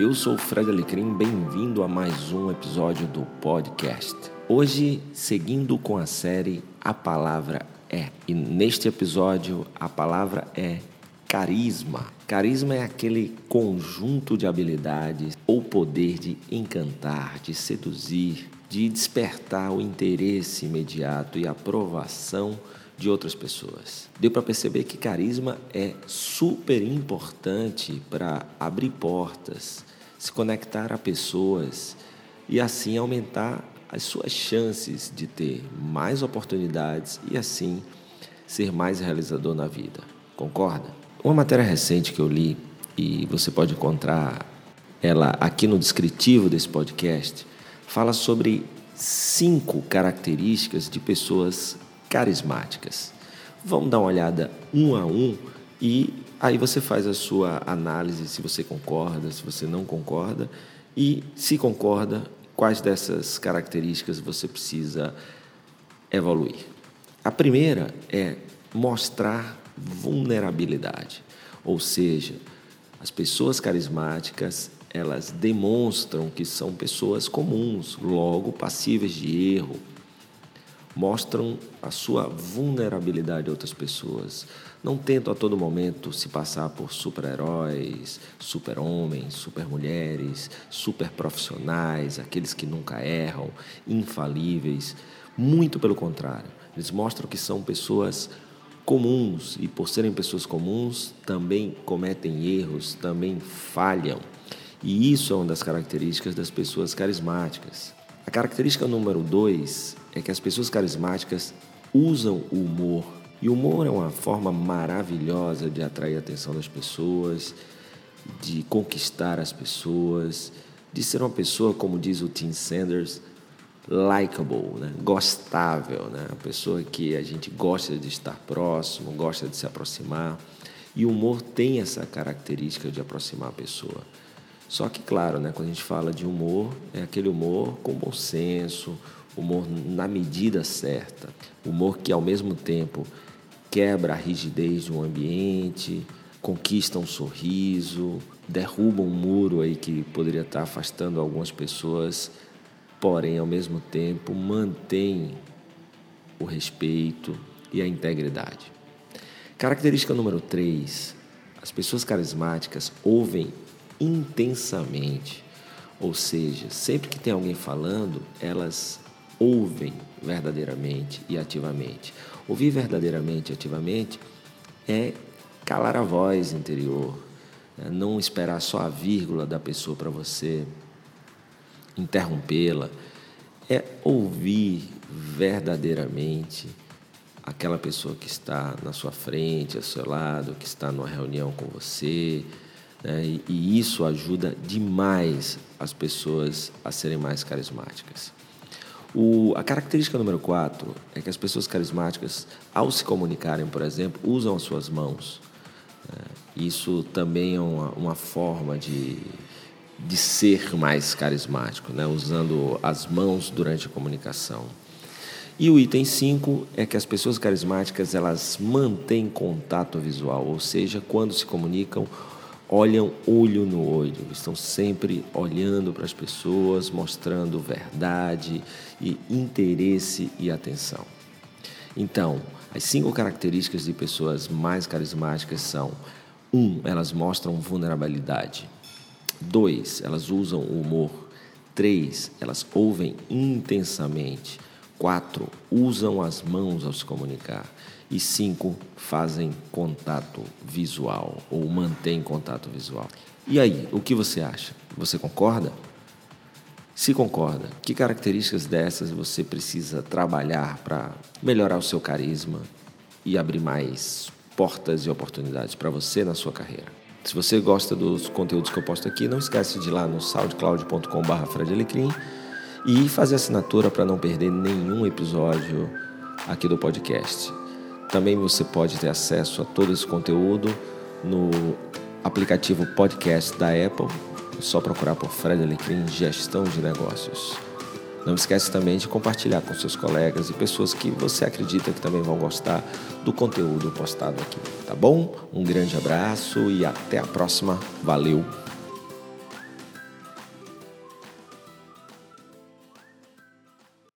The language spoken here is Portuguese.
eu sou o Fred Alecrim, bem-vindo a mais um episódio do podcast. Hoje, seguindo com a série A Palavra É. E neste episódio, a palavra é carisma. Carisma é aquele conjunto de habilidades ou poder de encantar, de seduzir, de despertar o interesse imediato e aprovação de outras pessoas. Deu para perceber que carisma é super importante para abrir portas, se conectar a pessoas e assim aumentar as suas chances de ter mais oportunidades e assim ser mais realizador na vida. Concorda? Uma matéria recente que eu li e você pode encontrar ela aqui no descritivo desse podcast fala sobre cinco características de pessoas carismáticas. Vamos dar uma olhada um a um e aí você faz a sua análise se você concorda, se você não concorda e se concorda, quais dessas características você precisa evoluir. A primeira é mostrar vulnerabilidade, ou seja, as pessoas carismáticas elas demonstram que são pessoas comuns, logo passíveis de erro, mostram a sua vulnerabilidade a outras pessoas. Não tentam a todo momento se passar por super-heróis, super-homens, super-mulheres, super-profissionais, aqueles que nunca erram, infalíveis. Muito pelo contrário, eles mostram que são pessoas comuns e, por serem pessoas comuns, também cometem erros, também falham. E isso é uma das características das pessoas carismáticas. A característica número dois é que as pessoas carismáticas usam o humor. E o humor é uma forma maravilhosa de atrair a atenção das pessoas, de conquistar as pessoas, de ser uma pessoa, como diz o Tim Sanders, likable, né? gostável, né? a pessoa que a gente gosta de estar próximo, gosta de se aproximar. E o humor tem essa característica de aproximar a pessoa. Só que, claro, né, quando a gente fala de humor, é aquele humor com bom senso, humor na medida certa, humor que ao mesmo tempo quebra a rigidez de um ambiente, conquista um sorriso, derruba um muro aí que poderia estar afastando algumas pessoas, porém ao mesmo tempo mantém o respeito e a integridade. Característica número 3, as pessoas carismáticas ouvem intensamente. Ou seja, sempre que tem alguém falando, elas ouvem verdadeiramente e ativamente. Ouvir verdadeiramente e ativamente é calar a voz interior, é não esperar só a vírgula da pessoa para você interrompê-la, é ouvir verdadeiramente aquela pessoa que está na sua frente, ao seu lado, que está numa reunião com você, né? E, isso ajuda demais as pessoas a serem mais carismáticas. O, a característica número quatro é que as pessoas carismáticas, ao se comunicarem, por exemplo, usam as suas mãos. Né? Isso também é uma, uma forma de, de ser mais carismático, né? usando as mãos durante a comunicação. E o item 5 é que as pessoas carismáticas elas mantêm contato visual, ou seja, quando se comunicam, olham olho no olho, estão sempre olhando para as pessoas, mostrando verdade e interesse e atenção. Então, as cinco características de pessoas mais carismáticas são: um, elas mostram vulnerabilidade. Dois, elas usam o humor. Três, elas ouvem intensamente. Quatro, usam as mãos ao se comunicar. E cinco, fazem contato visual ou mantêm contato visual. E aí, o que você acha? Você concorda? Se concorda, que características dessas você precisa trabalhar para melhorar o seu carisma e abrir mais portas e oportunidades para você na sua carreira? Se você gosta dos conteúdos que eu posto aqui, não esquece de ir lá no soundcloud.com.br e fazer assinatura para não perder nenhum episódio aqui do podcast. Também você pode ter acesso a todo esse conteúdo no aplicativo podcast da Apple. É só procurar por Fred Alecrim Gestão de Negócios. Não esquece também de compartilhar com seus colegas e pessoas que você acredita que também vão gostar do conteúdo postado aqui, tá bom? Um grande abraço e até a próxima. Valeu!